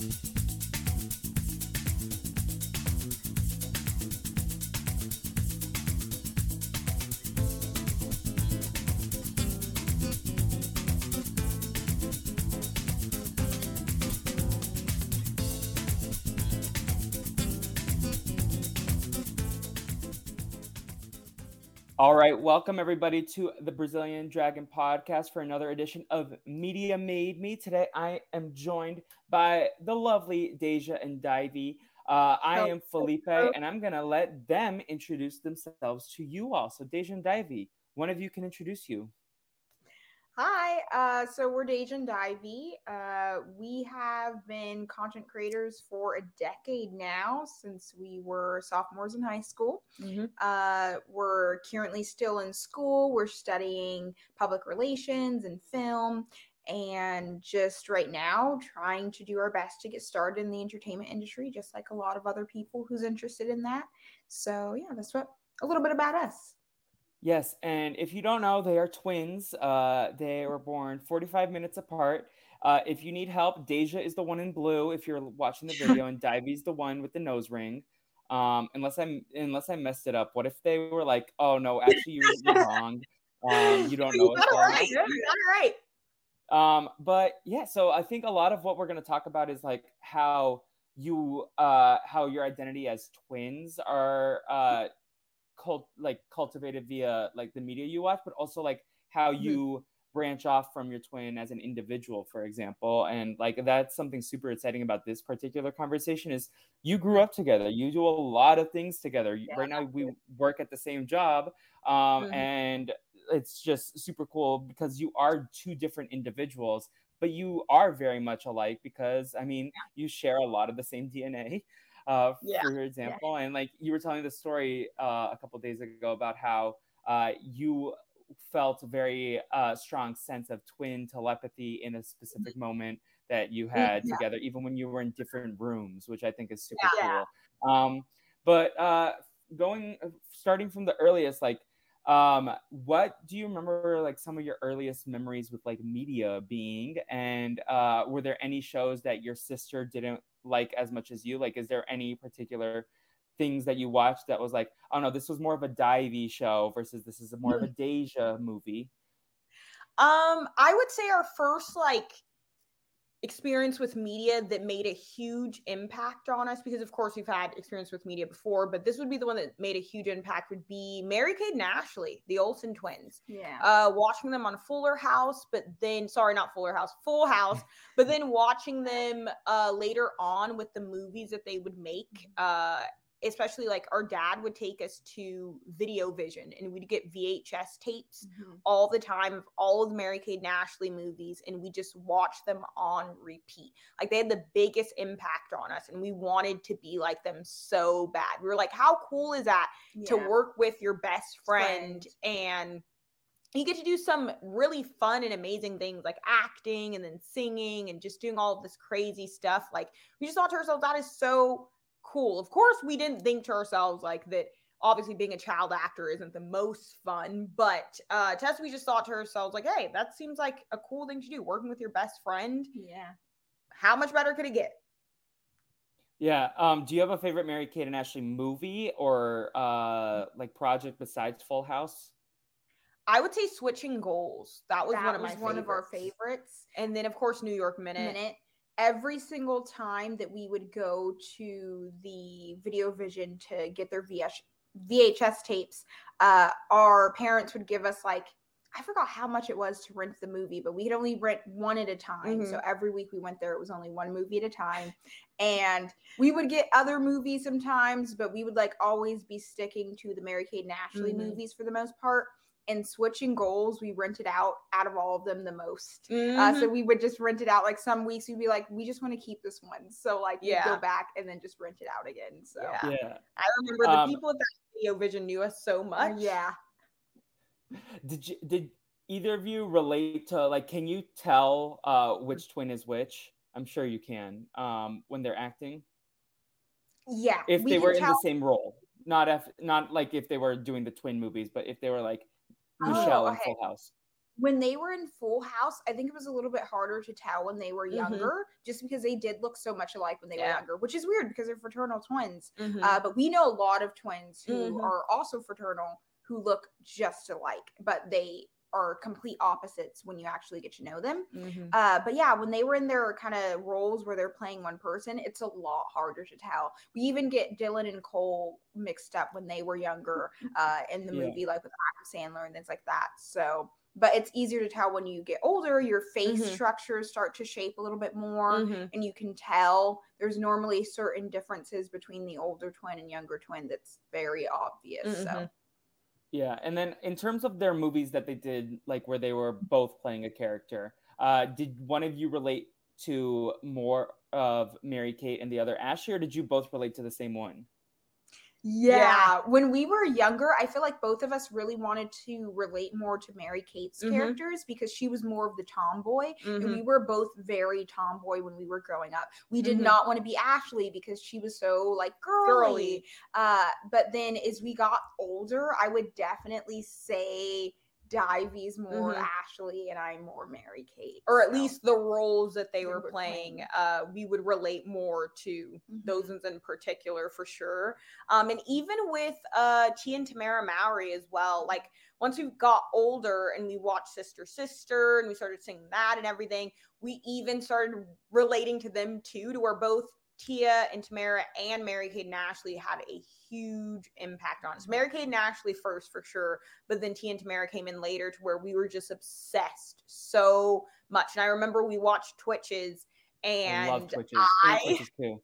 Bye. All right, welcome everybody to the Brazilian Dragon podcast for another edition of Media Made Me. Today I am joined by the lovely Deja and Di-V. Uh, I am Felipe, and I'm going to let them introduce themselves to you all. So, Deja and Di-V, one of you can introduce you. Hi, uh, so we're Deja and Di-V. Uh, we have been content creators for a decade now since we were sophomores in high school. Mm-hmm. Uh, we're currently still in school. We're studying public relations and film, and just right now trying to do our best to get started in the entertainment industry, just like a lot of other people who's interested in that. So, yeah, that's what a little bit about us. Yes, and if you don't know, they are twins. Uh, they were born 45 minutes apart. Uh, if you need help, Deja is the one in blue. If you're watching the video, and Di-V's the one with the nose ring. Um, unless I'm unless I messed it up. What if they were like, "Oh no, actually you're, you're wrong. Um, you don't know." You got it right. You got it right. Um, but yeah, so I think a lot of what we're going to talk about is like how you uh how your identity as twins are uh cult like cultivated via like the media you watch, but also like how mm-hmm. you branch off from your twin as an individual for example and like that's something super exciting about this particular conversation is you grew up together you do a lot of things together yeah. right now we work at the same job um, mm-hmm. and it's just super cool because you are two different individuals but you are very much alike because i mean you share a lot of the same dna uh, yeah. for example. Yeah. And like you were telling the story uh, a couple days ago about how uh, you felt a very uh, strong sense of twin telepathy in a specific mm-hmm. moment that you had yeah. together, even when you were in different rooms, which I think is super cool. Um, but uh, going, starting from the earliest, like, um, what do you remember like some of your earliest memories with like media being and uh, were there any shows that your sister didn't like as much as you? Like, is there any particular things that you watched that was like, oh no, this was more of a Di-V show versus this is more of a. Deja movie? Um, I would say our first like experience with media that made a huge impact on us because of course we've had experience with media before but this would be the one that made a huge impact would be mary kate and ashley the olsen twins. Yeah. Uh watching them on fuller house but then sorry not fuller house full house but then watching them uh later on with the movies that they would make uh especially like our dad would take us to video vision and we'd get VHS tapes mm-hmm. all the time of all of the Mary Kate and Ashley movies and we just watched them on repeat. Like they had the biggest impact on us and we wanted to be like them so bad. We were like, how cool is that yeah. to work with your best friend, friend. and you get to do some really fun and amazing things like acting and then singing and just doing all of this crazy stuff. Like we just thought to ourselves, that is so cool. Of course, we didn't think to ourselves like that. Obviously, being a child actor isn't the most fun, but uh, Tess, we just thought to ourselves like, "Hey, that seems like a cool thing to do. Working with your best friend. Yeah, how much better could it get?" Yeah. Um, do you have a favorite Mary Kate and Ashley movie or uh, like project besides Full House? I would say Switching Goals. That was that one of was my one favorites. of our favorites. And then of course New York Minute. Minute every single time that we would go to the video vision to get their VS, VHS tapes, uh, our parents would give us like I forgot how much it was to rent the movie, but we could only rent one at a time. Mm-hmm. So every week we went there, it was only one movie at a time. And we would get other movies sometimes, but we would like always be sticking to the Mary Kate and Ashley mm-hmm. movies for the most part and switching goals we rented out out of all of them the most. Mm-hmm. uh, so mm-hmm. we would just rent it out like some weeks we'd be like we just want to keep this one. So like yeah go back and then just rent it out again so. Yeah, yeah. i remember the um, people at that video vision knew us so much. yeah. Did you did either of you relate to like can you tell uh which twin is which? I'm sure you can um when they're acting. Yeah if they were tell- in the same role. Not if not like if they were doing the twin movies but if they were like Michelle oh, okay. in Full House. when they were in Full House, I think it was a little bit harder to tell when they were Mhm. younger, just because they did look so much alike when they were younger, which is weird because they're fraternal twins. Mhm. Uh, but we know a lot of twins who Mhm. are also fraternal who look just alike, but they are complete opposites when you actually get to know them. Mhm. Uh, but yeah, when they were in their kind of roles where they're playing one person, it's a lot harder to tell. We even get Dylan and Cole mixed up when they were younger uh, in the Yeah. movie, like with Adam Sandler and things like that. So, but it's easier to tell when you get older. Your face Mhm. structures start to shape a little bit more, Mhm. and you can tell there's normally certain differences between the older twin and younger twin that's very obvious. So. Yeah, and then in terms of their movies that they did, like where they were both playing a character, uh, did one of you relate to more of Mary Kate and the other Ashley, or did you both relate to the same one? Yeah. Yeah. When we were younger, I feel like both of us really wanted to relate more to Mary Kate's Mhm. characters because she was more of the tomboy. And Mhm. we were both very tomboy when we were growing up. We did Mhm. not want to be Ashley because she was so like girly. Girly. Uh, but then as we got older, I would definitely say Di-V's more Mhm. Ashley and I'm more Mary Kate. or at So, least the roles that they They were were playing, playing. uh, we would relate more to Mhm. those ones in particular for sure. Um, and even with uh, Tia and Tamara Mowry as well. Like once we got older and we watched Sister Sister and we started seeing that and everything, we even started relating to them too, to where both Tia and Tamara and Mary Kate and Ashley had a huge impact on us. Mary Kate and Ashley first for sure, but then Tia and Tamara came in later to where we were just obsessed so much. And I remember we watched Twitches and I love Twitches. I, Twitches too.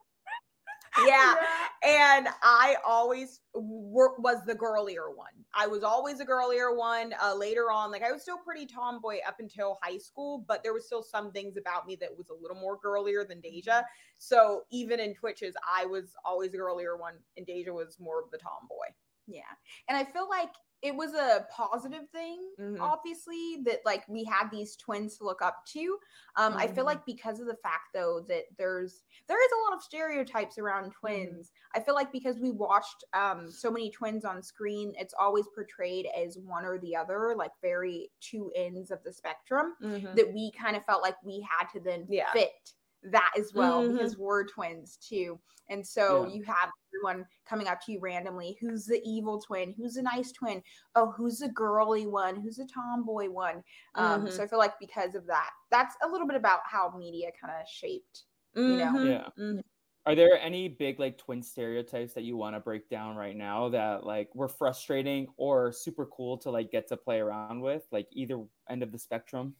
Yeah, and I always were, was the girlier one. I was always a girlier one. Uh, later on, like I was still pretty tomboy up until high school, but there was still some things about me that was a little more girlier than Deja. So even in Twitches, I was always the girlier one, and Deja was more of the tomboy. Yeah. And I feel like it was a positive thing, Mhm. obviously, that like we had these twins to look up to. Um, I feel Mhm. like because of the fact though that there's there is a lot of stereotypes around twins. I feel like because we watched um so many twins on screen, it's always portrayed as one or the other, like very two ends of the spectrum. That we kind of felt like we had to then Yeah. fit that as well Mhm. because we're twins too. And so Yeah. you have everyone coming up to you randomly. Who's the evil twin? Who's the nice twin? Oh, who's the girly one? Who's the tomboy one? Um, Mhm. So I feel like because of that, that's a little bit about how media kind of shaped. You know? Mhm. Yeah. Mhm. Are there any big like twin stereotypes that you want to break down right now that like were frustrating or super cool to like get to play around with, like either end of the spectrum?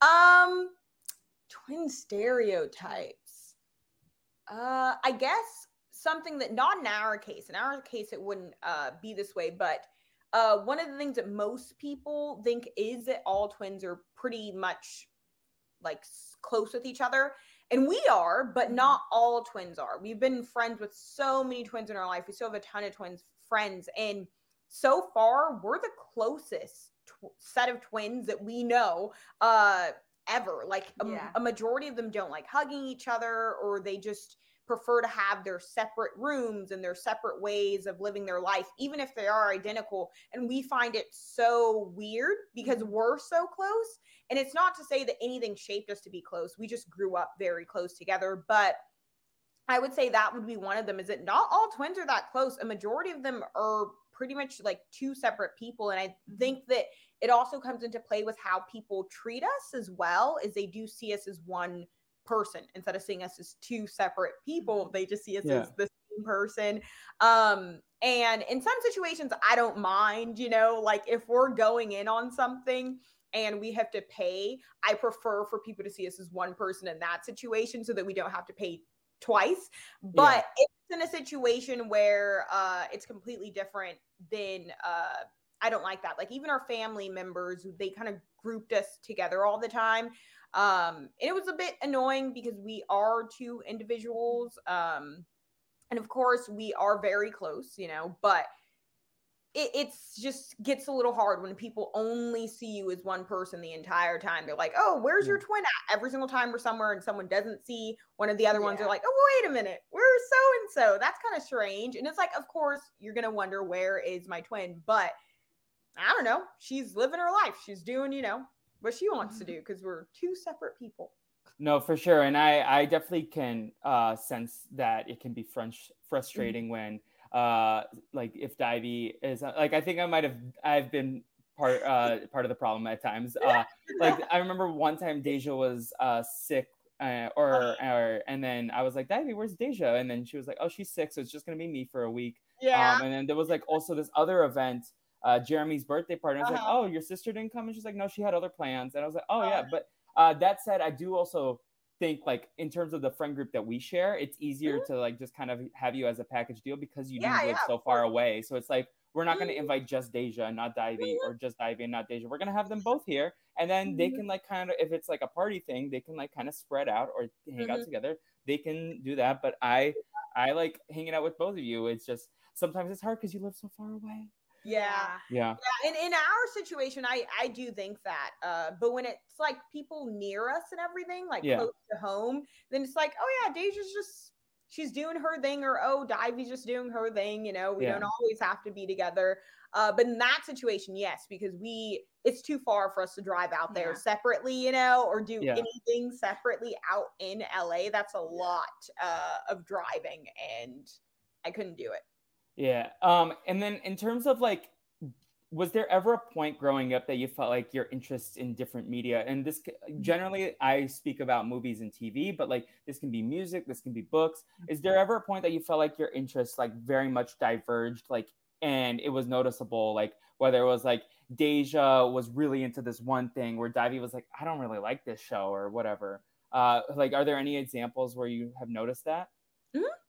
Um, twin stereotypes. Uh, I guess something that not in our case. In our case, it wouldn't uh be this way, but uh, one of the things that most people think is that all twins are pretty much like close with each other. And we are, but not all twins are. We've been friends with so many twins in our life. We still have a ton of twins friends. And so far, we're the closest tw- set of twins that we know uh, ever. Like a, Yeah. a majority of them don't like hugging each other or they just prefer to have their separate rooms and their separate ways of living their life, even if they are identical. And we find it so weird because mm-hmm. we're so close. And it's not to say that anything shaped us to be close. We just grew up very close together. But I would say that would be one of them is that not all twins are that close. A majority of them are pretty much like two separate people. And I think that it also comes into play with how people treat us as well, as they do see us as one person instead of seeing us as two separate people. They just see us Yeah. as the same person. Um, and in some situations, I don't mind, you know, like if we're going in on something and we have to pay, I prefer for people to see us as one person in that situation so that we don't have to pay twice. But if it's in a situation where uh, it's completely different, than uh, I don't like that. Like even our family members, they kind of grouped us together all the time. Um, and it was a bit annoying because we are two individuals. Um, and of course, we are very close, you know, but it it's just gets a little hard when people only see you as one person the entire time. They're like, "Oh, where's your twin at?" Every single time we're somewhere and someone doesn't see one of the other ones, Yeah. they're like, "Oh, wait a minute, we're so and so." That's kind of strange. And it's like, of course, you're gonna wonder where is my twin, but I don't know. She's living her life. She's doing, you know, what she wants to do because we're two separate people. No, for sure, and I I definitely can uh, sense that it can be Mm-hmm. frustrating when uh like if Di-V is like I think I might have I've been part uh part of the problem at times. Uh like I remember one time Deja was uh sick uh, or or and then I was like, Di-V, where's Deja? And then she was like, Oh, she's sick, so it's just gonna be me for a week. Yeah. Um, and then there was like also this other event, uh, Jeremy's birthday party. And I was Uh-huh. like, oh, your sister didn't come, and she's like, no, she had other plans. And I was like, oh yeah. Uh. But uh, that said, I do also think like in terms of the friend group that we share, it's easier to like just kind of have you as a package deal because you do Mm-hmm. Yeah, live yeah, so far away. So it's like we're not going to Mhm. invite just Deja and not Di-V, Mhm. or just Di-V and not Deja. We're going to have them both here, and then they Mhm. can like kind of if it's like a party thing, they can like kind of spread out or hang out Mhm. together. They can do that, but I I like hanging out with both of you. It's just sometimes it's hard because you live so far away. Yeah. Yeah. Yeah, and in our situation, I I do think that. Uh, but when it's like people near us and everything, like Yeah. close to home, then it's like, oh yeah, Deja's just she's doing her thing, or oh, Di-V's just doing her thing. You know, we Yeah. don't always have to be together. Uh, but in that situation, yes, because we it's too far for us to drive out there Yeah. separately, you know, or do Yeah. anything separately out in LA. That's a lot uh, of driving, and I couldn't do it. Yeah. Um, and then in terms of like, was there ever a point growing up that you felt like your interest in different media? And this generally, I speak about movies and TV, but like this can be music, this can be books. Is there ever a point that you felt like your interests like very much diverged, like, and it was noticeable, like whether it was like Deja was really into this one thing, where Di-V was like, I don't really like this show or whatever. Uh, like, are there any examples where you have noticed that?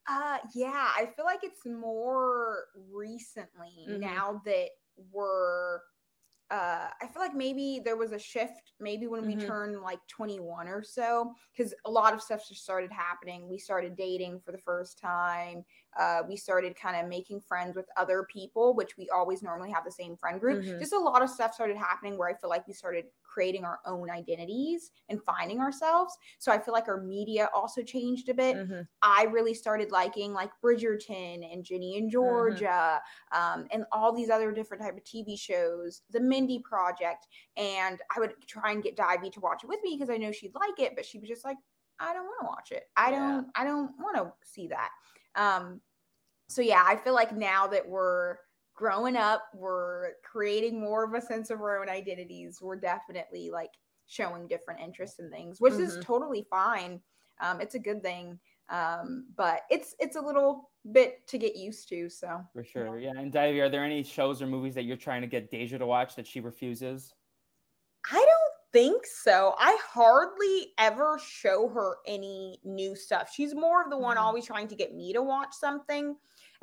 Uh yeah, I feel like it's more recently Mhm. now that we're uh I feel like maybe there was a shift maybe when we Mhm. turned like 21 or so cuz a lot of stuff just started happening. We started dating for the first time. Uh we started kind of making friends with other people, which we always normally have the same friend group. Mhm. Just a lot of stuff started happening where I feel like we started creating our own identities and finding ourselves. So I feel like our media also changed a bit. Mhm. I really started liking like Bridgerton and Ginny and Georgia, um, and all these other different type of TV shows, the Mindy Project, and I would try and get Di-V to watch it with me because I know she'd like it, but she was just like, I don't want to watch it. I Yeah. don't. I don't want to see that. Um, so yeah, I feel like now that we're growing up, we're creating more of a sense of our own identities. We're definitely like showing different interests and things, which is Mhm. totally fine. Um, it's a good thing um but it's it's a little bit to get used to so For sure. Yeah. And Di-V, are there any shows or movies that you're trying to get Deja to watch that she refuses? I don't think so. I hardly ever show her any new stuff. She's more of the one Mhm. always trying to get me to watch something.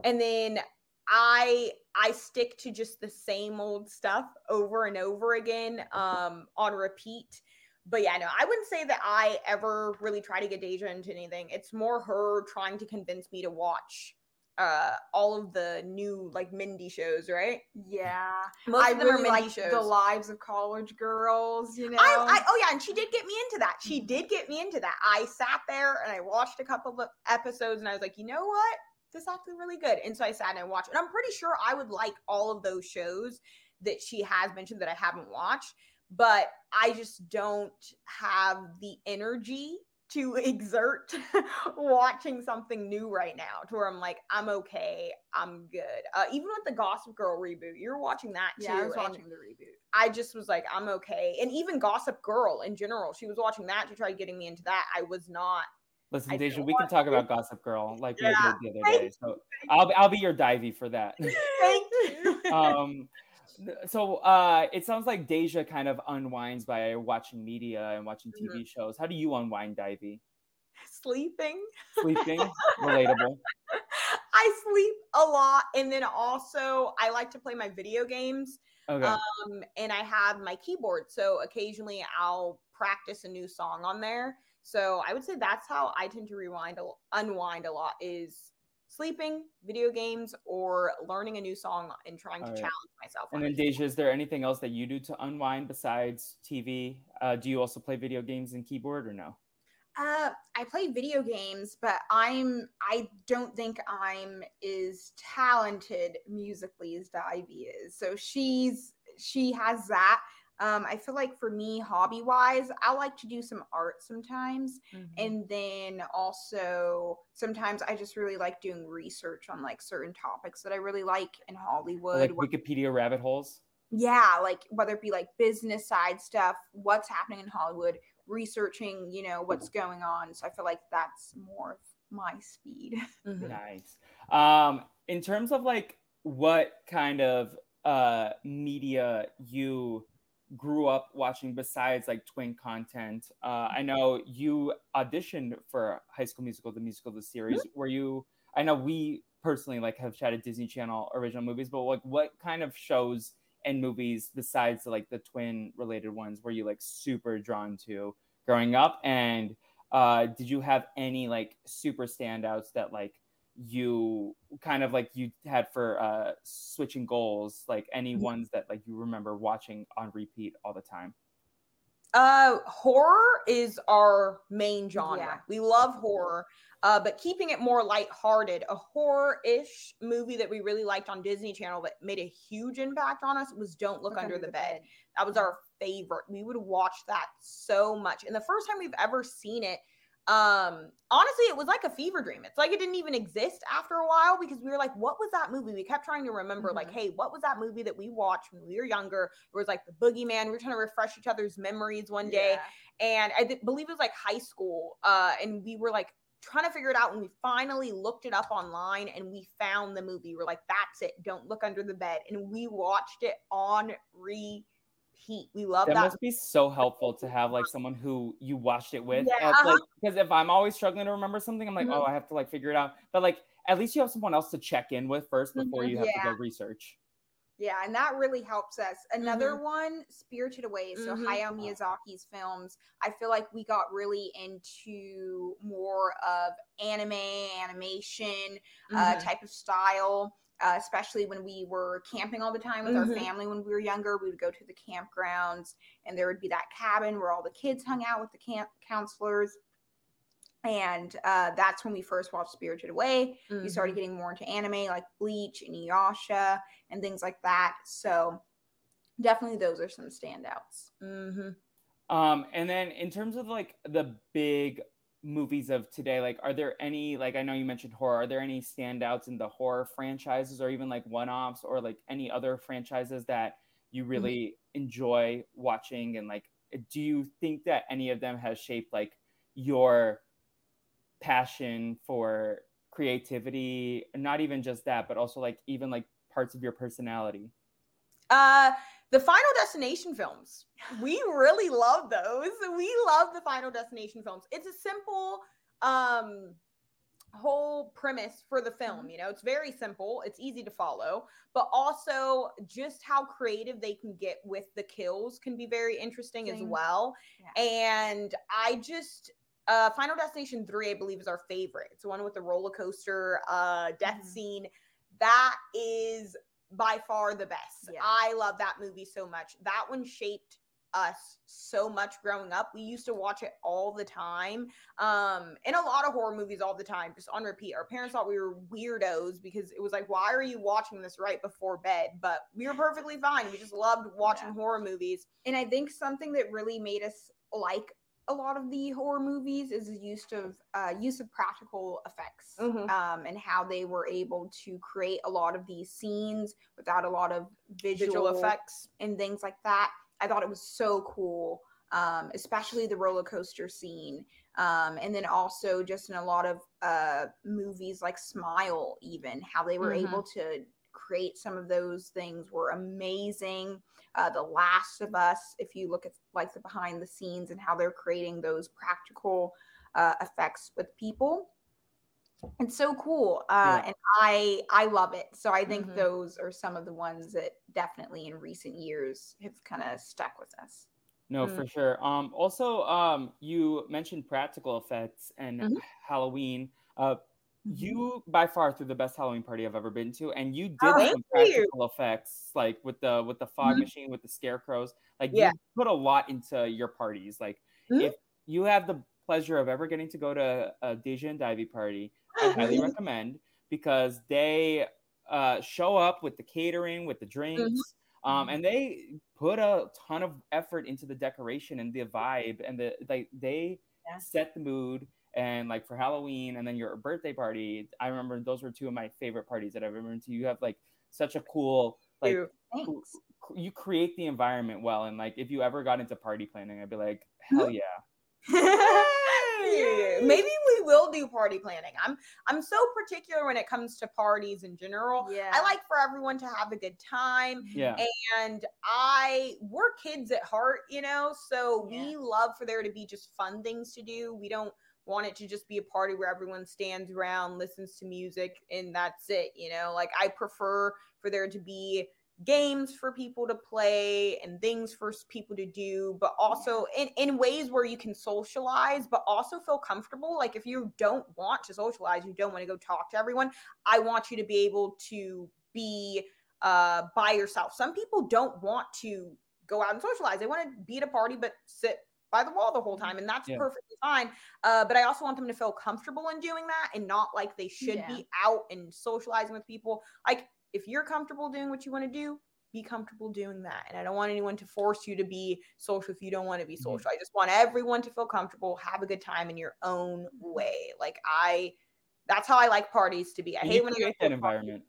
And then I I stick to just the same old stuff over and over again um on repeat. But yeah, no, I wouldn't say that I ever really try to get Deja into anything. It's more her trying to convince me to watch uh all of the new like Mindy shows, right? yeah Most i of them are Mindy like shows. the lives of college girls you know I, I oh yeah, and she did get me into that. Mm-hmm. She did get me into that. I sat there and I watched a couple of episodes and I was like, you know what? This is actually really good. And so I sat and I watched. And I'm pretty sure I would like all of those shows that she has mentioned that I haven't watched, but I just don't have the energy to exert watching something new right now to where I'm like, I'm okay, I'm good. Uh, even with the Gossip Girl reboot, you're watching that too. yeah i was watching the reboot I just was like, I'm okay. And even Gossip Girl in general, she was watching that. She tried getting me into that. I was not. Listen, Deja, we can talk about Gossip Girl like we did the other day. So I'll be, I'll be your Di-V for that. Thank you. um, so uh, it sounds like Deja kind of unwinds by watching media and watching Mm-hmm. TV shows. How do you unwind, Di-V? Sleeping. Sleeping, relatable. I sleep a lot. And then also, I like to play my video games. Okay, Um, and I have my keyboard. So occasionally I'll practice a new song on there. So I would say that's how I tend to rewind, unwind a lot is sleeping, video games, or learning a new song and trying to All right. challenge myself. and then. Deja, is there anything else that you do to unwind besides TV? Uh, do you also play video games and keyboard or no? Uh, I play video games, but I'm I don't think I'm as talented musically as Di-V is. So she's she has that. Um, I feel like for me, hobby wise, I like to do some art sometimes. Mm-hmm. And then also sometimes I just really like doing research on like certain topics that I really like in Hollywood. Like Wikipedia rabbit holes? Yeah, like whether it be like business side stuff, what's happening in Hollywood, researching, you know, what's going on. So I feel like that's more of my speed. Mm-hmm. Nice. Um, in terms of like what kind of uh media you grew up watching besides like twin content uh i know you auditioned for high school musical the musical the series mm-hmm. were you i know we personally like have chatted disney channel original movies but like what kind of shows and movies besides like the twin related ones were you like super drawn to growing up and uh did you have any like super standouts that like you kind of like you had for uh switching goals like any mm-hmm. ones that like you remember watching on repeat all the time uh horror is our main genre yeah. we love horror uh but keeping it more lighthearted a horror-ish movie that we really liked on disney channel that made a huge impact on us was don't look, look under, under, the, bed. bed that was our favorite we would watch that so much and the first time we've ever seen it um honestly it was like a fever dream. It's like it didn't even exist after a while because we were like what was that movie? We kept trying to remember mm-hmm. like hey what was that movie that we watched when we were younger? It was like the boogeyman. We were trying to refresh each other's memories one day. Yeah. and i th- believe it was like high school uh and we were like trying to figure it out and we finally looked it up online and we found the movie. We're like that's it. Don't look under the bed. And we watched it on re heat. We love that. That must be so helpful to have like someone who you watched it with. Yeah. Like, because if I'm always struggling to remember something, I'm like, mm-hmm. oh, I have to like figure it out. But like, at least you have someone else to check in with first before mm-hmm. you have yeah. to go research. Yeah, and that really helps us. Another mm-hmm. one, Spirited Away. So mm-hmm. Hayao Miyazaki's films. I feel like we got really into more of anime, animation uh, mm-hmm. type of style uh, especially when we were camping all the time with mm-hmm. our family when we were younger. We would go to the campgrounds, and there would be that cabin where all the kids hung out with the camp counselors. And uh, that's when we first watched Spirited Away. Mm-hmm. We started getting more into anime like Bleach and Inuyasha and things like that. So definitely those are some standouts. Mm-hmm. Um, and then in terms of like the big movies of today like are there any like i know you mentioned horror are there any standouts in the horror franchises or even like one-offs or like any other franchises that you mm-hmm. really mm-hmm. enjoy watching and like do you think that any of them has shaped like your passion for creativity not even just that but also like even like parts of your personality uh the Final Destination films. We really love those. We love the Final Destination films. It's a simple um whole premise for the film, you know. It's very simple, it's easy to follow, but also just how creative they can get with the kills can be very interesting Same. as well. Yeah. And I just uh Final Destination 3 I believe is our favorite. It's the one with the roller coaster uh death mm-hmm. scene. That is by far the best. Yeah. I love that movie so much. That one shaped us so much growing up. We used to watch it all the time. Um, and a lot of horror movies all the time, just on repeat. Our parents thought we were weirdos because it was like, why are you watching this right before bed? But we were perfectly fine. We just loved watching yeah. horror movies. And I think something that really made us like a lot of the horror movies is the use of uh, use of practical effects mm-hmm. um, and how they were able to create a lot of these scenes without a lot of visual, visual effects and things like that. I thought it was so cool, um, especially the roller coaster scene, um, and then also just in a lot of uh, movies like Smile, even how they were mm-hmm. able to create some of those things were amazing. Uh, the Last of Us, if you look at like the behind the scenes and how they're creating those practical uh, effects with people, it's so cool, uh, yeah. and I I love it. So I think mm-hmm. those are some of the ones that definitely in recent years have kind of stuck with us. No, mm-hmm. for sure. Um, also, um, you mentioned practical effects and mm-hmm. Halloween. Uh. You by far threw the best Halloween party I've ever been to, and you did oh, some practical you. effects like with the with the fog mm-hmm. machine with the scarecrows. Like yeah. you put a lot into your parties. Like mm-hmm. if you have the pleasure of ever getting to go to a Deja and Di-V party, I highly mm-hmm. recommend because they uh, show up with the catering, with the drinks. Mm-hmm. Um, and they put a ton of effort into the decoration and the vibe, and the like they Yeah. set the mood. And like for Halloween, and then your birthday party, I remember those were two of my favorite parties that I've ever been to. You have like such a cool like Thanks. you create the environment well, and like if you ever got into party planning, I'd be like, hell mm-hmm. yeah. Hey, maybe we will do party planning. I'm I'm so particular when it comes to parties in general. Yeah. I like for everyone to have a good time. Yeah. and I we're kids at heart, you know, so Yeah. we love for there to be just fun things to do. We don't want it to just be a party where everyone stands around, listens to music, and that's it, you know. Like I prefer for there to be games for people to play and things for people to do, but also in, in ways where you can socialize, but also feel comfortable. Like if you don't want to socialize, you don't want to go talk to everyone, I want you to be able to be uh by yourself. Some people don't want to go out and socialize. They want to be at a party but sit by the wall the whole time and that's Yeah. perfectly fine. Uh but I also want them to feel comfortable in doing that and not like they should Yeah. be out and socializing with people. Like if you're comfortable doing what you want to do, be comfortable doing that. And I don't want anyone to force you to be social if you don't want to be Mhm. social. I just want everyone to feel comfortable, have a good time in your own way. Like I that's how I like parties to be. I And hate when I go create to that party- environment.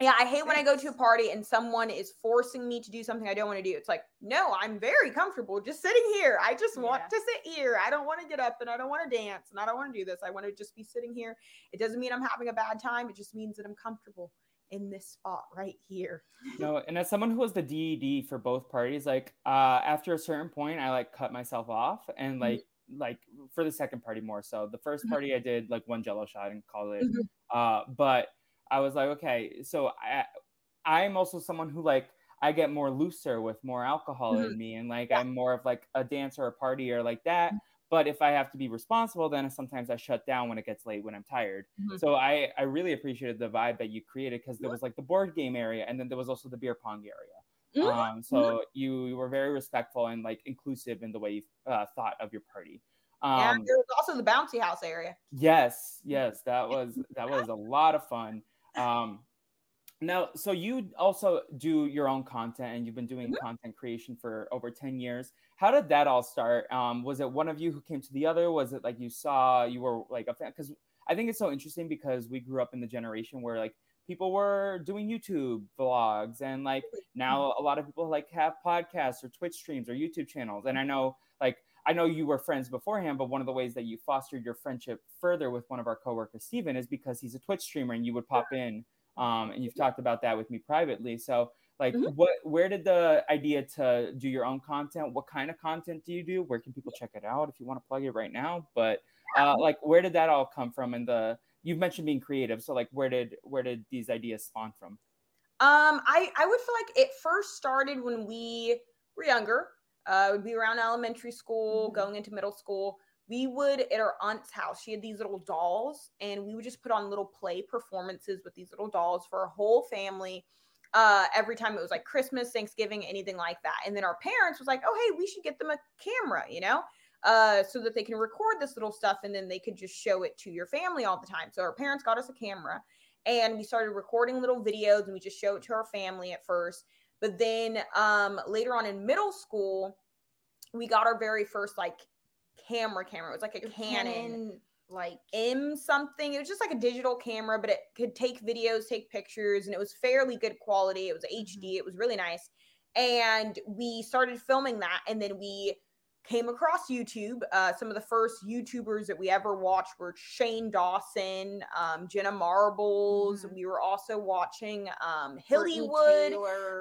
Yeah, I hate when I go to a party and someone is forcing me to do something I don't want to do. It's like, no, I'm very comfortable just sitting here. I just want Yeah. to sit here. I don't want to get up and I don't want to dance and I don't want to do this. I want to just be sitting here. It doesn't mean I'm having a bad time. It just means that I'm comfortable in this spot right here. No, and as someone who was the DED for both parties, like uh after a certain point, I like cut myself off and like like for the second party more so. The 1st Mhm. party I did like one jello shot and call it. Mhm. Uh but I was like, okay, so I I'm also someone who like I get more looser with more alcohol in me and like Yeah. I'm more of like a dancer or a partier like that. But if I have to be responsible, then sometimes I shut down when it gets late when I'm tired. Mhm. So I I really appreciated the vibe that you created because there was like the board game area and then there was also the beer pong area. Mhm. Um, so you, you were very respectful and like inclusive in the way you uh, thought of your party. yeah, Um, there was also the bouncy house area. yes, yes, that was that was a lot of fun. Um, now, so you also do your own content and you've been doing Mhm. content creation for over 10 years. How did that all start? Um, was it one of you who came to the other? Was it like you saw you were like a fan? Because I think it's so interesting because we grew up in the generation where like people were doing YouTube vlogs and like now a lot of people like have podcasts or Twitch streams or YouTube channels. And I know like I know you were friends beforehand, but one of the ways that you fostered your friendship further with one of our coworkers, Steven, is because he's a Twitch streamer and you would pop in. Um, and you've talked about that with me privately. So like Mhm. what where did the idea to do your own content? What kind of content do you do? Where can people check it out if you want to plug it right now? But uh, like where did that all come from and the you've mentioned being creative so like where did where did these ideas spawn from Um, I I would feel like it first started when we were younger. Uh, it would be around elementary school, Mhm. going into middle school. We would at our aunt's house. She had these little dolls, and we would just put on little play performances with these little dolls for our whole family. Uh, every time it was like Christmas, Thanksgiving, anything like that. And then our parents was like, "Oh, hey, we should get them a camera," you know, uh, so that they can record this little stuff, and then they could just show it to your family all the time. So our parents got us a camera, and we started recording little videos, and we just show it to our family at first. But then um, later on in middle school, we got our very first like camera camera. It was like a Canon, like M something. It was just like a digital camera, but it could take videos, take pictures, and it was fairly good quality. It was HD. It was really nice. And we started filming that, and then we came across YouTube. Uh, some of the first YouTubers that we ever watched were Shane Dawson, um, Jenna Marbles. Mhm. We were also watching um, Hillywood.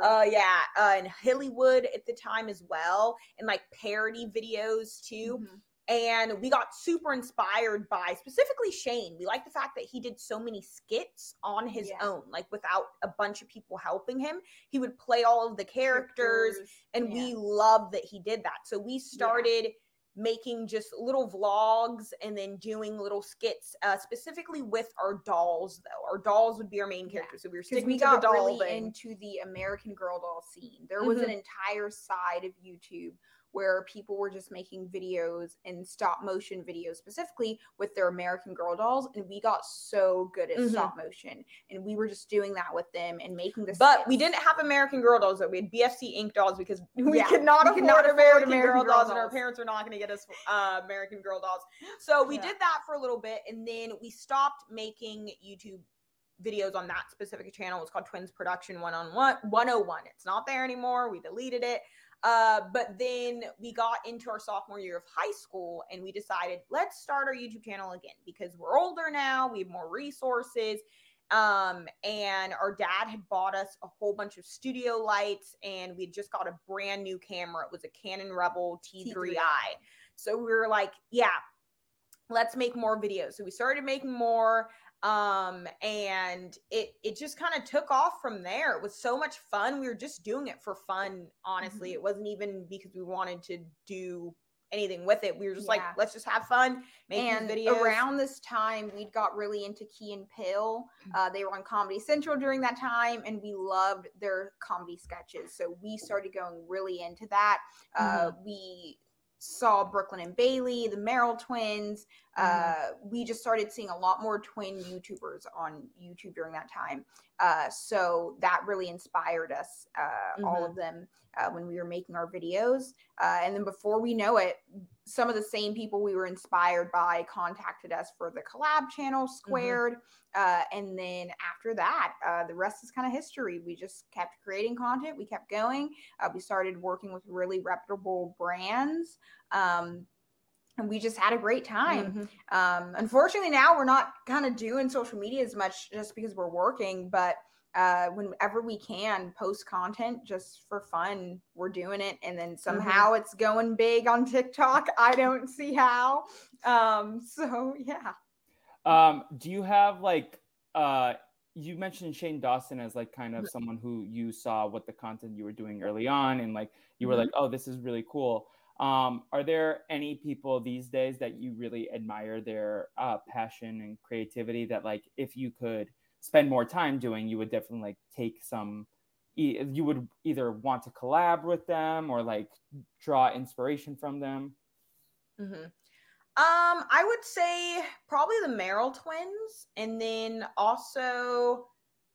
Uh, yeah, uh, and Hillywood at the time as well, and like parody videos too. Mhm. And we got super inspired by specifically Shane. We like the fact that he did so many skits on his Yeah. own, like without a bunch of people helping him. He would play all of the characters, and yeah. we loved that he did that. So we started making just little vlogs and then doing little skits, uh, specifically with our dolls. Though our dolls would be our main Yeah. characters, so we were sticking we to got the doll really thing. into the American Girl doll scene. There was an Mhm. entire side of YouTube where people were just making videos and stop motion videos specifically with their American Girl dolls, and we got so good at Mhm. stop motion, and we were just doing that with them and making this. But we didn't have American Girl dolls though. We had BFC Ink dolls because we Yeah, could not we afford afford American, American Girl Girl dolls, and our parents were not going to get us uh, American Girl dolls. So we Yeah. did that for a little bit, and then we stopped making YouTube videos on that specific channel. It's called Twins Production One on One 101. It's not there anymore. We deleted it. Uh, but then we got into our sophomore year of high school and we decided let's start our YouTube channel again because we're older now, we have more resources. Um, and our dad had bought us a whole bunch of studio lights and we just got a brand new camera. It was a Canon Rebel T3i. T3i. So we were like, yeah, let's make more videos. So we started making more um and it it just kind of took off from there. It was so much fun. We were just doing it for fun honestly. Mhm. it wasn't even because we wanted to do anything with it. We were just like let's just have fun make and videos. around this time we'd got really into Key and Peele uh, they were on comedy central during that time and we loved their comedy sketches. So we started going really into that. Uh, we saw brooklyn and bailey the Merrell twins uh, we just started seeing a lot more twin youtubers on youtube during that time. Uh, so that really inspired us uh, all of them uh, when we were making our videos. Uh, and then before we know it some of the same people we were inspired by contacted us for the collab channel squared. Uh, and then after that uh, the rest is kind of history. We just kept creating content. We kept going. Uh, we started working with really reputable brands. Um, and we just had a great time Mhm. um, unfortunately now we're not kind of doing social media as much just because we're working but uh, whenever we can post content just for fun we're doing it and then somehow it's going big on tiktok i don't see how um, so yeah Um, do you have like uh you mentioned Shane Dawson as like kind of someone who you saw what the content you were doing early on and like you were Mhm. like, oh, this is really cool. Um, are there any people these days that you really admire their uh passion and creativity that like if you could spend more time doing, you would definitely like take some you would either want to collab with them or like draw inspiration from them? Mm-hmm. Um, I would say probably the Merrell twins, and then also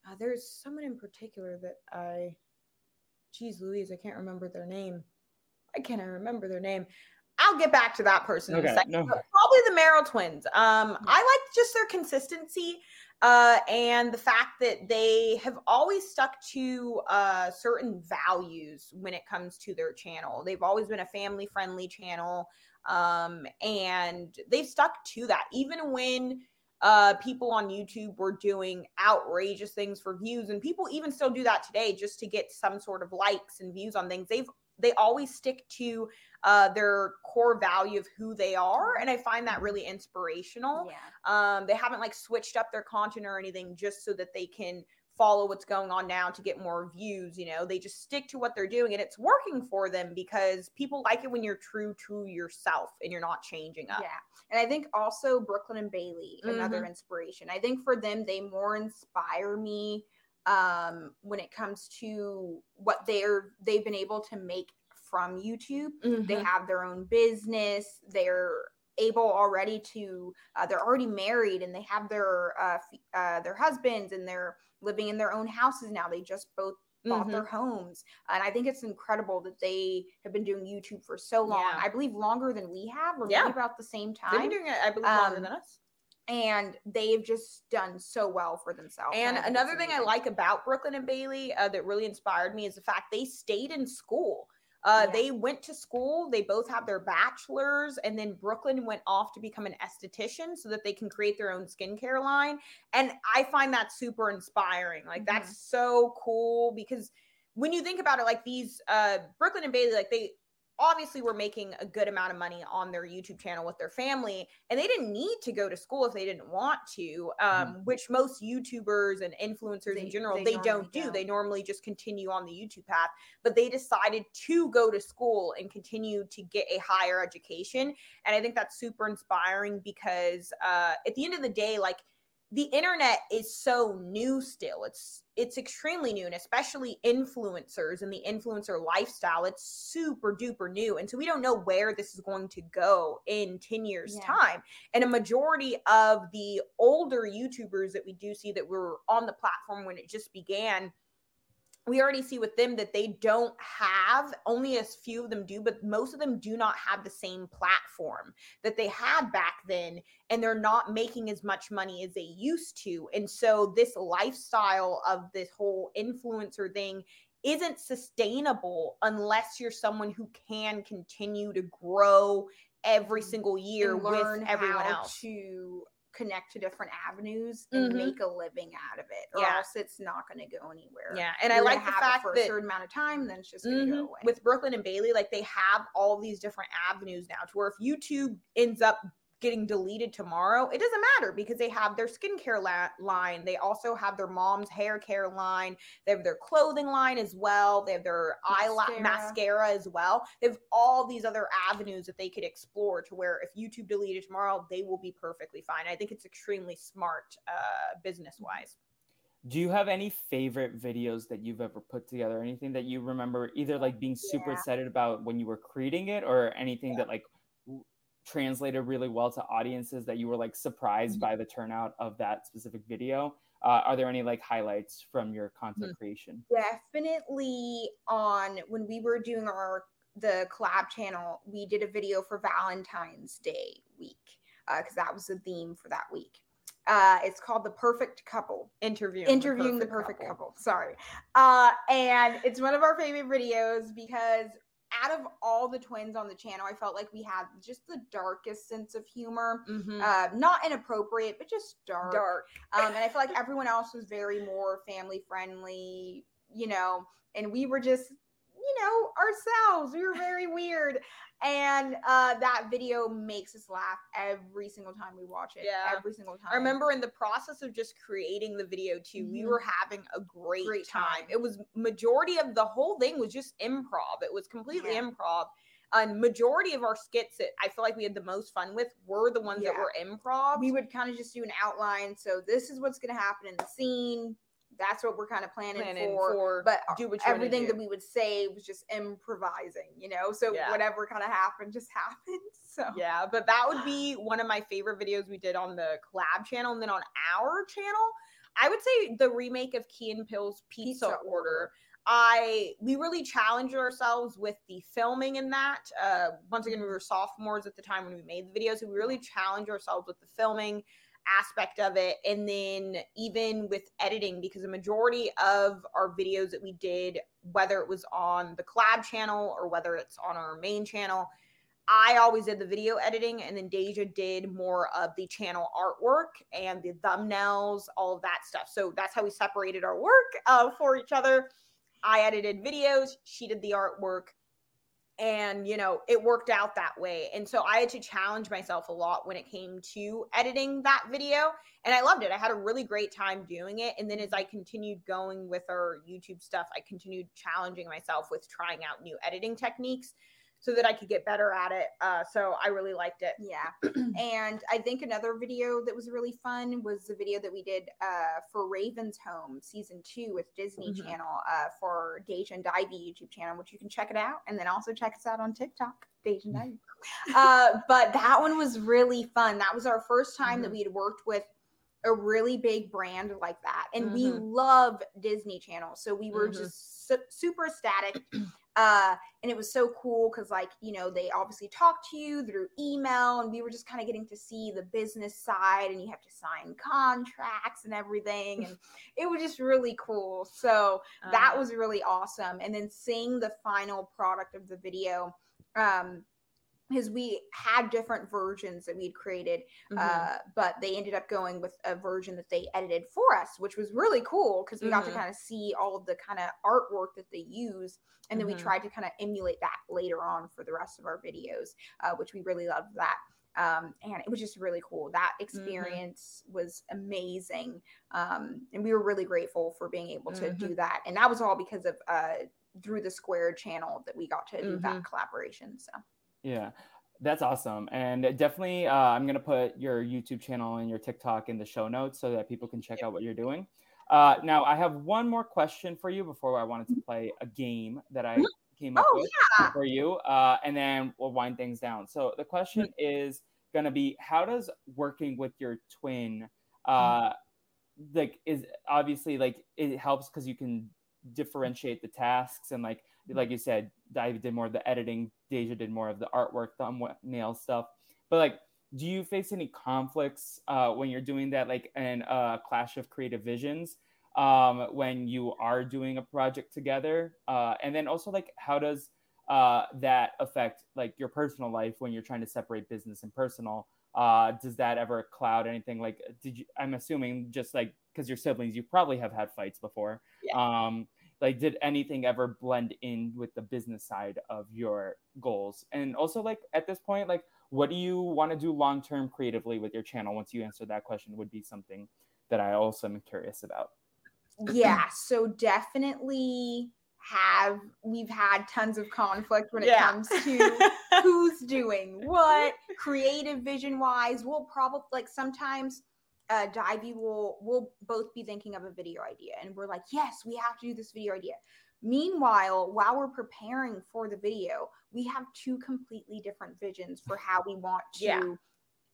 uh, there's someone in particular that I, geez, Louise, I can't remember their name. I can't remember their name. I'll get back to that person in Okay, a second. no. Probably the Merrell twins. Um, I like just their consistency uh, and the fact that they have always stuck to uh, certain values when it comes to their channel. They've always been a family friendly channel um, and they've stuck to that even when uh, people on YouTube were doing outrageous things for views, and people even still do that today just to get some sort of likes and views on things. They've they always stick to uh, their core value of who they are, and I find that really inspirational. yeah Um, they haven't like switched up their content or anything just so that they can follow what's going on now to get more views. You know, they just stick to what they're doing and it's working for them because people like it when you're true to yourself and you're not changing up. Yeah. And I think also Brooklyn and Bailey, another inspiration. I think for them, they more inspire me um, when it comes to what they're they've been able to make from YouTube. They Mhm. have their own business. They're able already to uh, they're already married and they have their uh, f- uh, their husbands and they're living in their own houses now. They just both bought Mhm. their homes. And I think it's incredible that they have been doing YouTube for so long. Yeah. I believe longer than we have, or Yeah. maybe about the same time. They've been doing it, I believe, longer Um, than us. And they've just done so well for themselves. And I another thing I like about Brooklyn and Bailey uh, that really inspired me is the fact they stayed in school. Uh, Yeah. They went to school. They both have their bachelors, and then Brooklyn went off to become an esthetician so that they can create their own skincare line. And I find that super inspiring. Like Mhm. that's so cool because when you think about it, like these uh, Brooklyn and Bailey, like they obviously were making a good amount of money on their YouTube channel with their family, and they didn't need to go to school if they didn't want to. Um, Which most YouTubers and influencers They- in general they they, don't do. don't. They normally just continue on the YouTube path, but they decided to go to school and continue to get a higher education. And I think that's super inspiring because uh, at the end of the day, like the internet is so new still it's it's extremely new and especially influencers and the influencer lifestyle it's super duper new and so we don't know where this is going to go in 10 years yeah. time and a majority of the older youtubers that we do see that were on the platform when it just began we already see with them that they don't have only a few of them do but most of them do not have the same platform that they had back then and they're not making as much money as they used to. And so this lifestyle of this whole influencer thing isn't sustainable unless you're someone who can continue to grow every single year with everyone else. to connect to different avenues and mm-hmm. make a living out of it, or yeah. else it's not going to go anywhere. Yeah, and You're I like the fact for that, a certain amount of time, then it's just going to mm-hmm. go away. With Brooklyn and Bailey, like they have all these different avenues now, to where if YouTube ends up getting deleted tomorrow, it doesn't matter because they have their skincare la- line. They also have their mom's hair care line. They have their clothing line as well. They have their mascara. eye mascara as well. They have all these other avenues that they could explore to where if YouTube deleted tomorrow, they will be perfectly fine. I think it's extremely smart uh, business wise. Do you have any favorite videos that you've ever put together? Anything that you remember either like being super yeah. excited about when you were creating it or anything yeah. that like translated really well to audiences that you were like surprised mm-hmm. by the turnout of that specific video uh, are there any like highlights from your content mm-hmm. creation definitely on when we were doing our the collab channel we did a video for valentine's day week because uh, that was the theme for that week uh, it's called the perfect couple interview interviewing the perfect, the perfect couple. couple. sorry uh, and it's one of our favorite videos because out of all the twins on the channel, I felt like we had just the darkest sense of humor. Mm-hmm. Uh, not inappropriate, but just dark. Dark. Um, and I feel like everyone else was very more family friendly, you know, and we were just, you know, ourselves. We were very weird and uh, that video makes us laugh every single time we watch it. Yeah, every single time. I remember in the process of just creating the video too, mm-hmm. we were having a great, great time. time. It was majority of the whole thing was just improv. It was completely yeah. improv. And majority of our skits that I feel like we had the most fun with were the ones yeah. that were improv. We would kind of just do an outline. So this is what's going to happen in the scene that's what we're kind of planning, planning for, for, But do everything that we would say was just improvising, you know. So yeah. whatever kind of happened just happened. So yeah, but that would be one of my favorite videos we did on the collab channel, and then on our channel, I would say the remake of Key and Peele's Pizza, Pizza Order. I we really challenged ourselves with the filming in that. Uh, once again, we were sophomores at the time when we made the videos, so we really challenged ourselves with the filming aspect of it and then even with editing because the majority of our videos that we did whether it was on the collab channel or whether it's on our main channel I always did the video editing, and then Deja did more of the channel artwork and the thumbnails, all of that stuff. So that's how we separated our work uh, for each other. I edited videos, she did the artwork, and you know it worked out that way. And so i had to challenge myself a lot when it came to editing that video and i loved it. I had a really great time doing it and then as i continued going with our youtube stuff i continued challenging myself with trying out new editing techniques so that I could get better at it. Uh, so I really liked it. Yeah. and I think another video that was really fun was the video that we did uh, for Raven's Home season two with Disney mm-hmm. Channel uh, for Deja and Di-V YouTube channel, which you can check it out. And then also check us out on TikTok, Deja and Di-V. uh, but that one was really fun. That was our first time mm-hmm. that we had worked with a really big brand like that. And mm-hmm. we love Disney Channel. So we were mm-hmm. just su- super ecstatic uh, and it was so cool because, like, you know, they obviously talk to you through email, and we were just kind of getting to see the business side, and you have to sign contracts and everything. And it was just really cool. So that was really awesome. And then seeing the final product of the video, um, because we had different versions that we'd created, mm-hmm. uh, but they ended up going with a version that they edited for us, which was really cool because we mm-hmm. got to mm-hmm. kind of see all of the kind of artwork that they use, and then mm-hmm. we tried to kind of emulate that later on for the rest of our videos, uh, which we really loved that. Um, and it was just really cool. That mm-hmm. experience was amazing, um, and we were really grateful for being able to do mm-hmm. that. And that was all because of uh, through the Square channel that we got to do that collaboration. So. Yeah. That's awesome. And definitely, uh, I'm going to put your YouTube channel and your TikTok in the show notes so that people can check out what you're doing. Uh, now, I have one more question for you before I wanted to play a game that I came up Oh, with yeah. for you, uh, and then we'll wind things down. So the question is going to be: How does working with your twin, uh, like, is obviously like it helps because you can differentiate the tasks and like like you said, Di-V did more of the editing, Deja did more of the artwork, thumbnail stuff. But like, do you face any conflicts uh, when you're doing that, like in a clash of creative visions? um, when you are doing a project together uh, and then also like how does uh, that affect like your personal life when you're trying to separate business and personal uh, does that ever cloud anything like did you i'm assuming just like because your siblings you probably have had fights before um, like did anything ever blend in with the business side of your goals? And also like at this point like what do you want to do long term creatively with your channel? Once you answer that question would be something that i also am curious about. Yeah so definitely have we've had tons of conflict when it Yeah. comes to who's doing what creative vision wise we'll probably like sometimes uh Di-V will will both be thinking of a video idea and we're like yes we have to do this video idea meanwhile while we're preparing for the video we have two completely different visions for how we want to Yeah.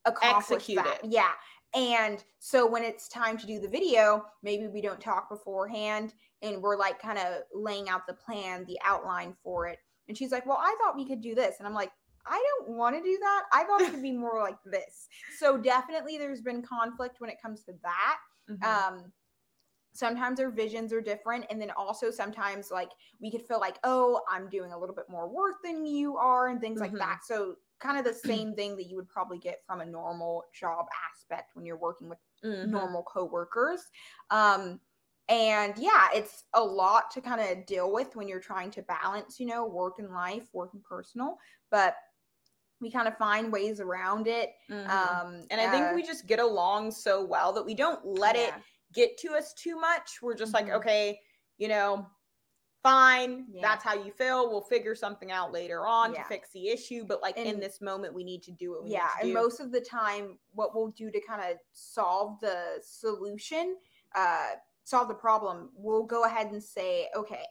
accomplish Execute that. it. yeah and so when it's time to do the video maybe we don't talk beforehand and we're like kind of laying out the plan the outline for it and she's like well i thought we could do this and i'm like i don't want to do that i thought it could be more like this so definitely there's been conflict when it comes to that Mhm. um sometimes our visions are different and then also sometimes like we could feel like oh i'm doing a little bit more work than you are and things Mhm. like that so kind of the same thing that you would probably get from a normal job aspect when you're working with Mhm. normal coworkers um and yeah it's a lot to kind of deal with when you're trying to balance you know work and life work and personal but we kind of find ways around it Mhm. um and I think uh, we just get along so well that we don't let it get to us too much. We're just like, Mhm. okay, you know, fine. Yeah. That's how you feel. We'll figure something out later on Yeah. to fix the issue. But like in this moment, we need to do what we yeah need to and do. most of the time what we'll do to kind of solve the solution uh solve the problem we'll go ahead and say okay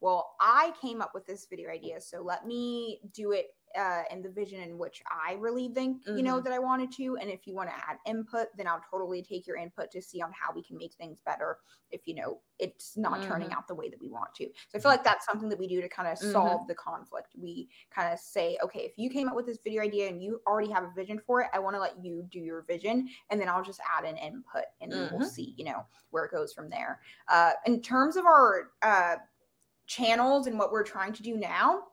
well i came up with this video idea so let me do it uh, in the vision in which i really think you know Mhm. that i wanted to and if you want to add input then i'll totally take your input to see on how we can make things better if you know it's not turning Mhm. out the way that we want to so i feel like that's something that we do to kind of Mhm. solve the conflict we kind of say okay if you came up with this video idea and you already have a vision for it i want to let you do your vision and then i'll just add an input and then we'll see you know where it goes from there uh, in terms of our uh, channels and what we're trying to do now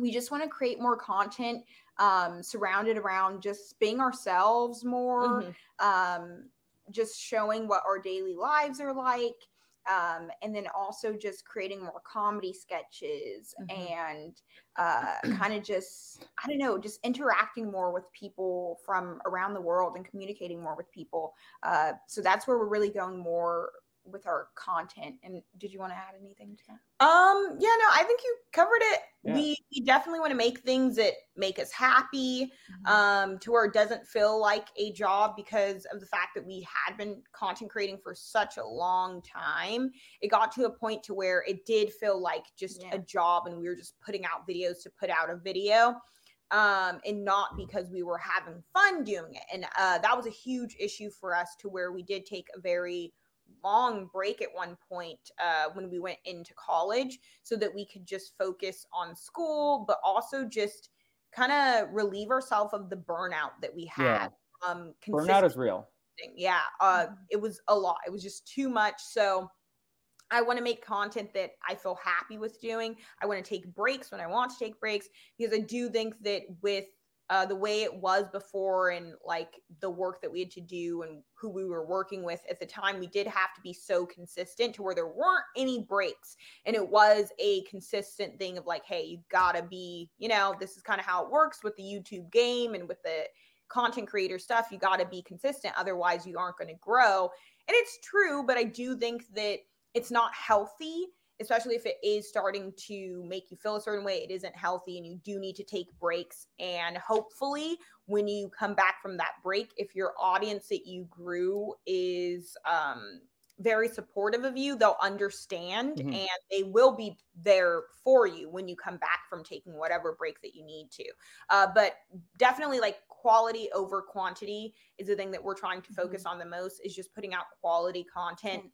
we just want to create more content um, surrounded around just being ourselves more Mhm. um, just showing what our daily lives are like um, and then also just creating more comedy sketches Mhm. and uh, kind of just i don't know just interacting more with people from around the world and communicating more with people uh, so that's where we're really going more with our content and did you want to add anything to that Um, yeah, no, I think you covered it. Yeah. We, we definitely want to make things that make us happy, Mm-hmm. um, to where it doesn't feel like a job because of the fact that we had been content creating for such a long time. It got to a point to where it did feel like just Yeah. a job and we were just putting out videos to put out a video. Um, and not because we were having fun doing it. And uh, that was a huge issue for us to where we did take a very long break at one point uh, when we went into college so that we could just focus on school, but also just kind of relieve ourselves of the burnout that we Yeah. had. Um, burnout is real Yeah, uh, it was a lot. It was just too much. So I want to make content that I feel happy with doing. I want to take breaks when I want to take breaks because I do think that with uh, the way it was before and like the work that we had to do and who we were working with at the time, we did have to be so consistent to where there weren't any breaks. And it was a consistent thing of like, hey, you gotta be, you know, this is kind of how it works with the YouTube game and with the content creator stuff. You gotta be consistent. Otherwise, you aren't to grow. And it's true, but I do think that it's not healthy especially if it is starting to make you feel a certain way, it isn't healthy, and you do need to take breaks. And hopefully, when you come back from that break, if your audience that you grew is um, very supportive of you, they'll understand Mhm. and they will be there for you when you come back from taking whatever break that you need to. Uh, but definitely, like quality over quantity is the thing that we're trying to focus on the most is just putting out quality content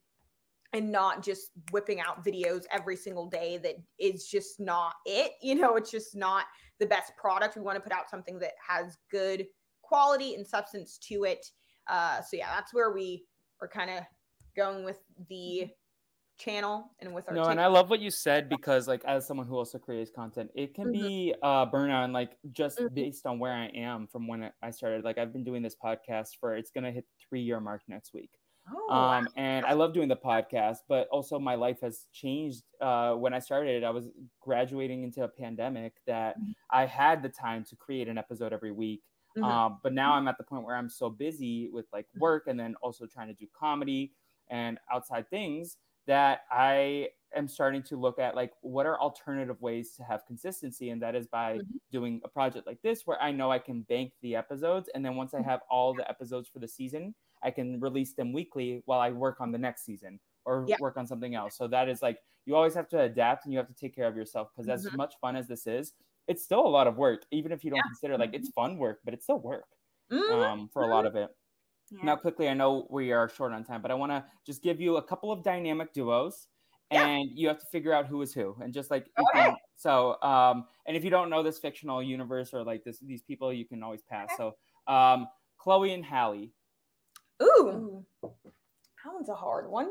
and not just whipping out videos every single day that is just not it. You know, it's just not the best product. We want to put out something that has good quality and substance to it. Uh, so yeah, that's where we are kind of going with the channel and with our No, and I love what you said because, like, as someone who also creates content, it can Mhm. be uh, burnout, and like just Mhm. based on where I am from when I started. Like, I've been doing this podcast for it's gonna hit three year mark next week. Oh, um, and I love doing the podcast, but also my life has changed. Uh, when I started, I was graduating into a pandemic that Mhm. I had the time to create an episode every week. Mhm. Um, but now I'm at the point where I'm so busy with like Mhm. work and then also trying to do comedy and outside things that I am starting to look at like what are alternative ways to have consistency, and that is by Mhm. doing a project like this where I know I can bank the episodes, and then once I Mhm. have all the episodes for the season, I can release them weekly while I work on the next season or Yeah. work on something else. So that is like you always have to adapt and you have to take care of yourself because as Mhm. much fun as this is, it's still a lot of work, even if you don't Yeah. consider like it's fun work, but it's still work Mhm. um, for a lot of it. Yeah. Now, quickly, I know we are short on time, but I want to just give you a couple of dynamic duos, and you have to figure out who is who, and just like Okay. so. Um, and if you don't know this fictional universe or like this these people, you can always pass. Okay. So, um, Chloe and Halle. Ooh, that one's a hard one.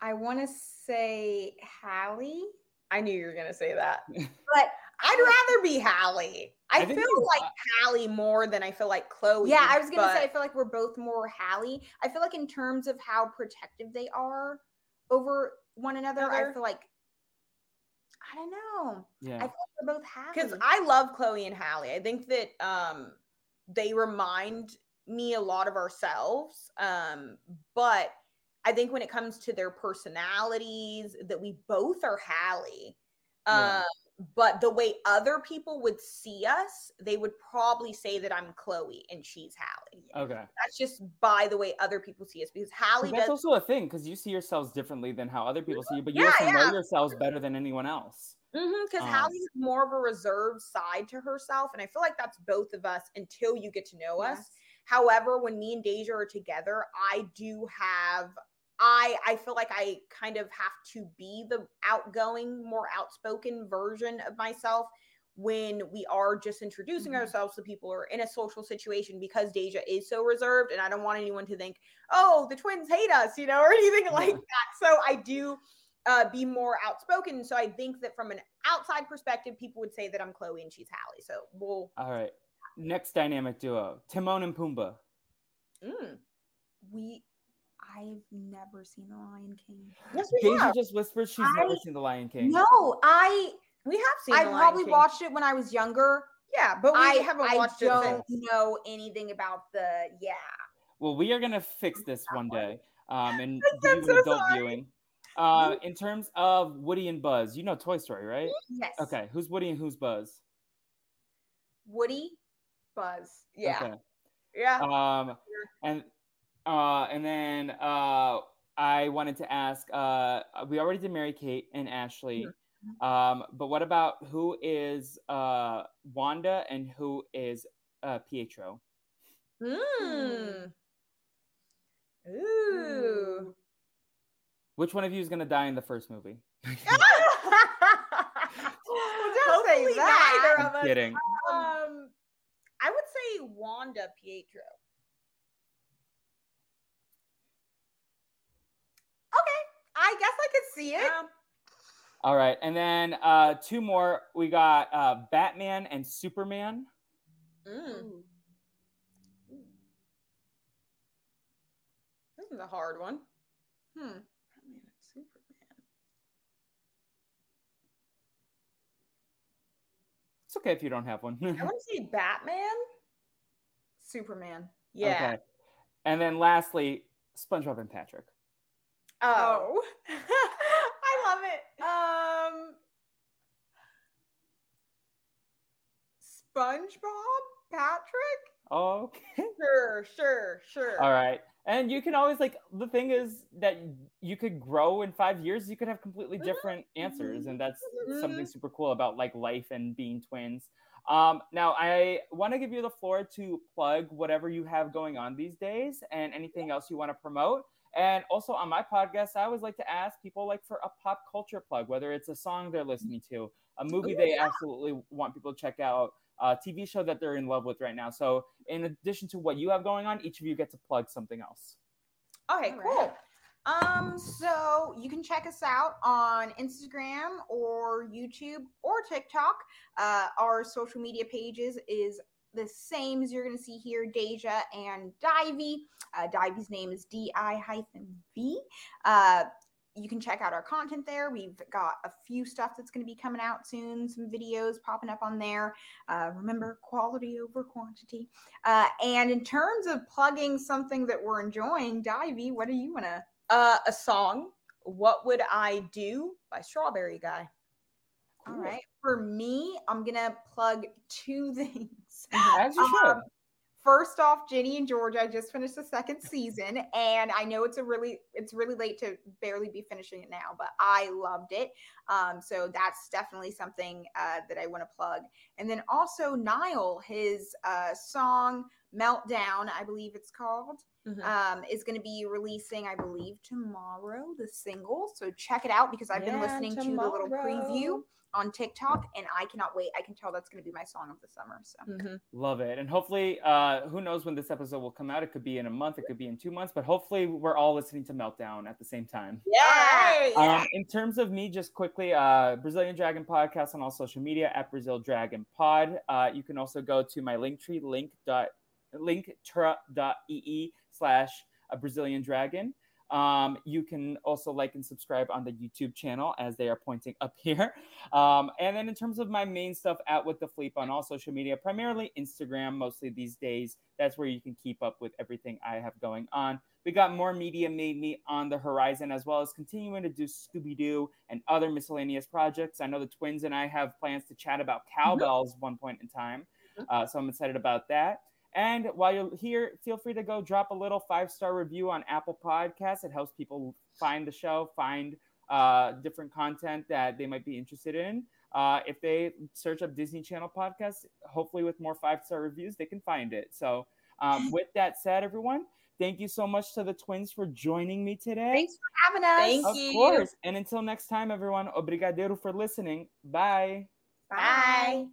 I want to say Halle, I knew you were gonna say that. but I'd rather be Halle. I, I feel you- like Halle more than I feel like Chloe. yeah, I was gonna say I feel like we're both more Halle. I feel like in terms of how protective they are over one another, I feel like I don't know. I Yeah, feel like we're both Halle. because I love Chloe and Halle. I think that um they remind me a lot of ourselves. Um, but I think when it comes to their personalities, that we both are Halle. Yeah. Um, but the way other people would see us, they would probably say that I'm Chloe and she's Halle. okay. That's just by the way other people see us because Halle That's does also a thing because you see yourselves differently than how other people see you, but you Yeah, also know yourselves better than anyone else. because Um, Halle has more of a reserved side to herself, and I feel like that's both of us until you get to know us. However, when me and Deja are together, I do have I I feel like I kind of have to be the outgoing, more outspoken version of myself when we are just introducing Mhm. ourselves to people or in a social situation because Deja is so reserved and I don't want anyone to think, "Oh, the twins hate us," you know, or anything like that. So I do uh, be more outspoken. So I think that from an outside perspective, people would say that I'm Chloe and she's Halle. So we'll All right. Next dynamic duo: Timon and Pumbaa. mm. we I've never seen The Lion King. yes, we Deja have. just whispered she's I- never seen The Lion King. No, I We have seen. I The Lion probably King. watched it when I was younger. Yeah, but we I haven't I watched it don't know anything about the yeah. Well, we are gonna fix this one day, um, and I'm give you so adult sorry. viewing. Uh, in terms of Woody and Buzz, you know Toy Story, right? Yes. Okay, who's Woody and who's Buzz? Woody, Buzz. Yeah, Okay. yeah. Um, and uh, and then uh, I wanted to ask. Uh, we already did Mary Kate and Ashley. Um, but what about who is uh Wanda and who is uh Pietro? Mm. Ooh. Which one of you is gonna die in the first movie? Well, don't say that. neither I'm kidding. Um, I would say Wanda Pietro. Okay, I guess I could see it. Yeah. All right, and then uh two more. We got uh Batman and Superman. Mm. This is a hard one. Hmm. Batman and Superman. It's okay if you don't have one. I want to see Batman. Superman. Yeah. Okay. And then lastly, SpongeBob and Patrick. Oh. oh. I love it. Um SpongeBob Patrick? Okay. Sure, sure, sure. All right. And you can always like the thing is that you could grow in five years, you could have completely mm-hmm. different answers. And that's mm-hmm. something super cool about like life and being twins. Um, now I want to give you the floor to plug whatever you have going on these days and anything else you want to promote. And also on my podcast, I always like to ask people like for a pop culture plug, whether it's a song they're listening to, a movie Ooh, they yeah. absolutely want people to check out, a TV show that they're in love with right now. So in addition to what you have going on, each of you get to plug something else. Okay, All cool. right. Um, so you can check us out on Instagram or YouTube or TikTok. Uh, our social media pages is the same as you're going to see here, Deja and Di-V. Uh, Di-V's name is D-I hyphen V. Uh, you can check out our content there. We've got a few stuff that's going to be coming out soon, some videos popping up on there. Uh, remember, quality over quantity. Uh, and in terms of plugging something that we're enjoying, Di-V, what do you want to? Uh, a song. What would I do by Strawberry Guy? All right. For me, I'm gonna plug two things. As you should. Um, First off, Ginny and Georgia, I just finished the second season, and I know it's a really it's really late to barely be finishing it now, but I loved it. Um, so that's definitely something uh, that I want to plug. And then also Niall, his uh, song "Meltdown," I believe it's called Mhm. um, is going to be releasing, I believe, tomorrow, the single. So check it out because I've been Yeah, listening to the little preview on TikTok and I cannot wait. I can tell that's going to be my song of the summer. So Mhm. Love it. And hopefully, uh, who knows when this episode will come out? It could be in a month, it could be in two months, but hopefully, we're all listening to Meltdown at the same time. Yeah. Um, in terms of me, just quickly, uh, Brazilian Dragon Podcast on all social media at Brazil Dragon Pod. Uh, you can also go to my link tree, link dot linktr.ee slash a Brazilian Dragon. Um, you can also like and subscribe on the YouTube channel as they are pointing up here. Um, and then in terms of my main stuff at with the Fleep on all social media, primarily Instagram, mostly these days. That's where you can keep up with everything I have going on. We got more media made me on the horizon, as well as continuing to do Scooby Doo and other miscellaneous projects. I know the twins and I have plans to chat about cowbells one point in time, uh, so I'm excited about that. And while you're here, feel free to go drop a little five star review on Apple Podcasts. It helps people find the show, find uh, different content that they might be interested in. Uh, if they search up Disney Channel podcast, hopefully with more five star reviews, they can find it. So, um, with that said, everyone, thank you so much to the twins for joining me today. thanks for having us. Thank of you. course. And until next time, everyone, obrigado for listening. Bye. Bye.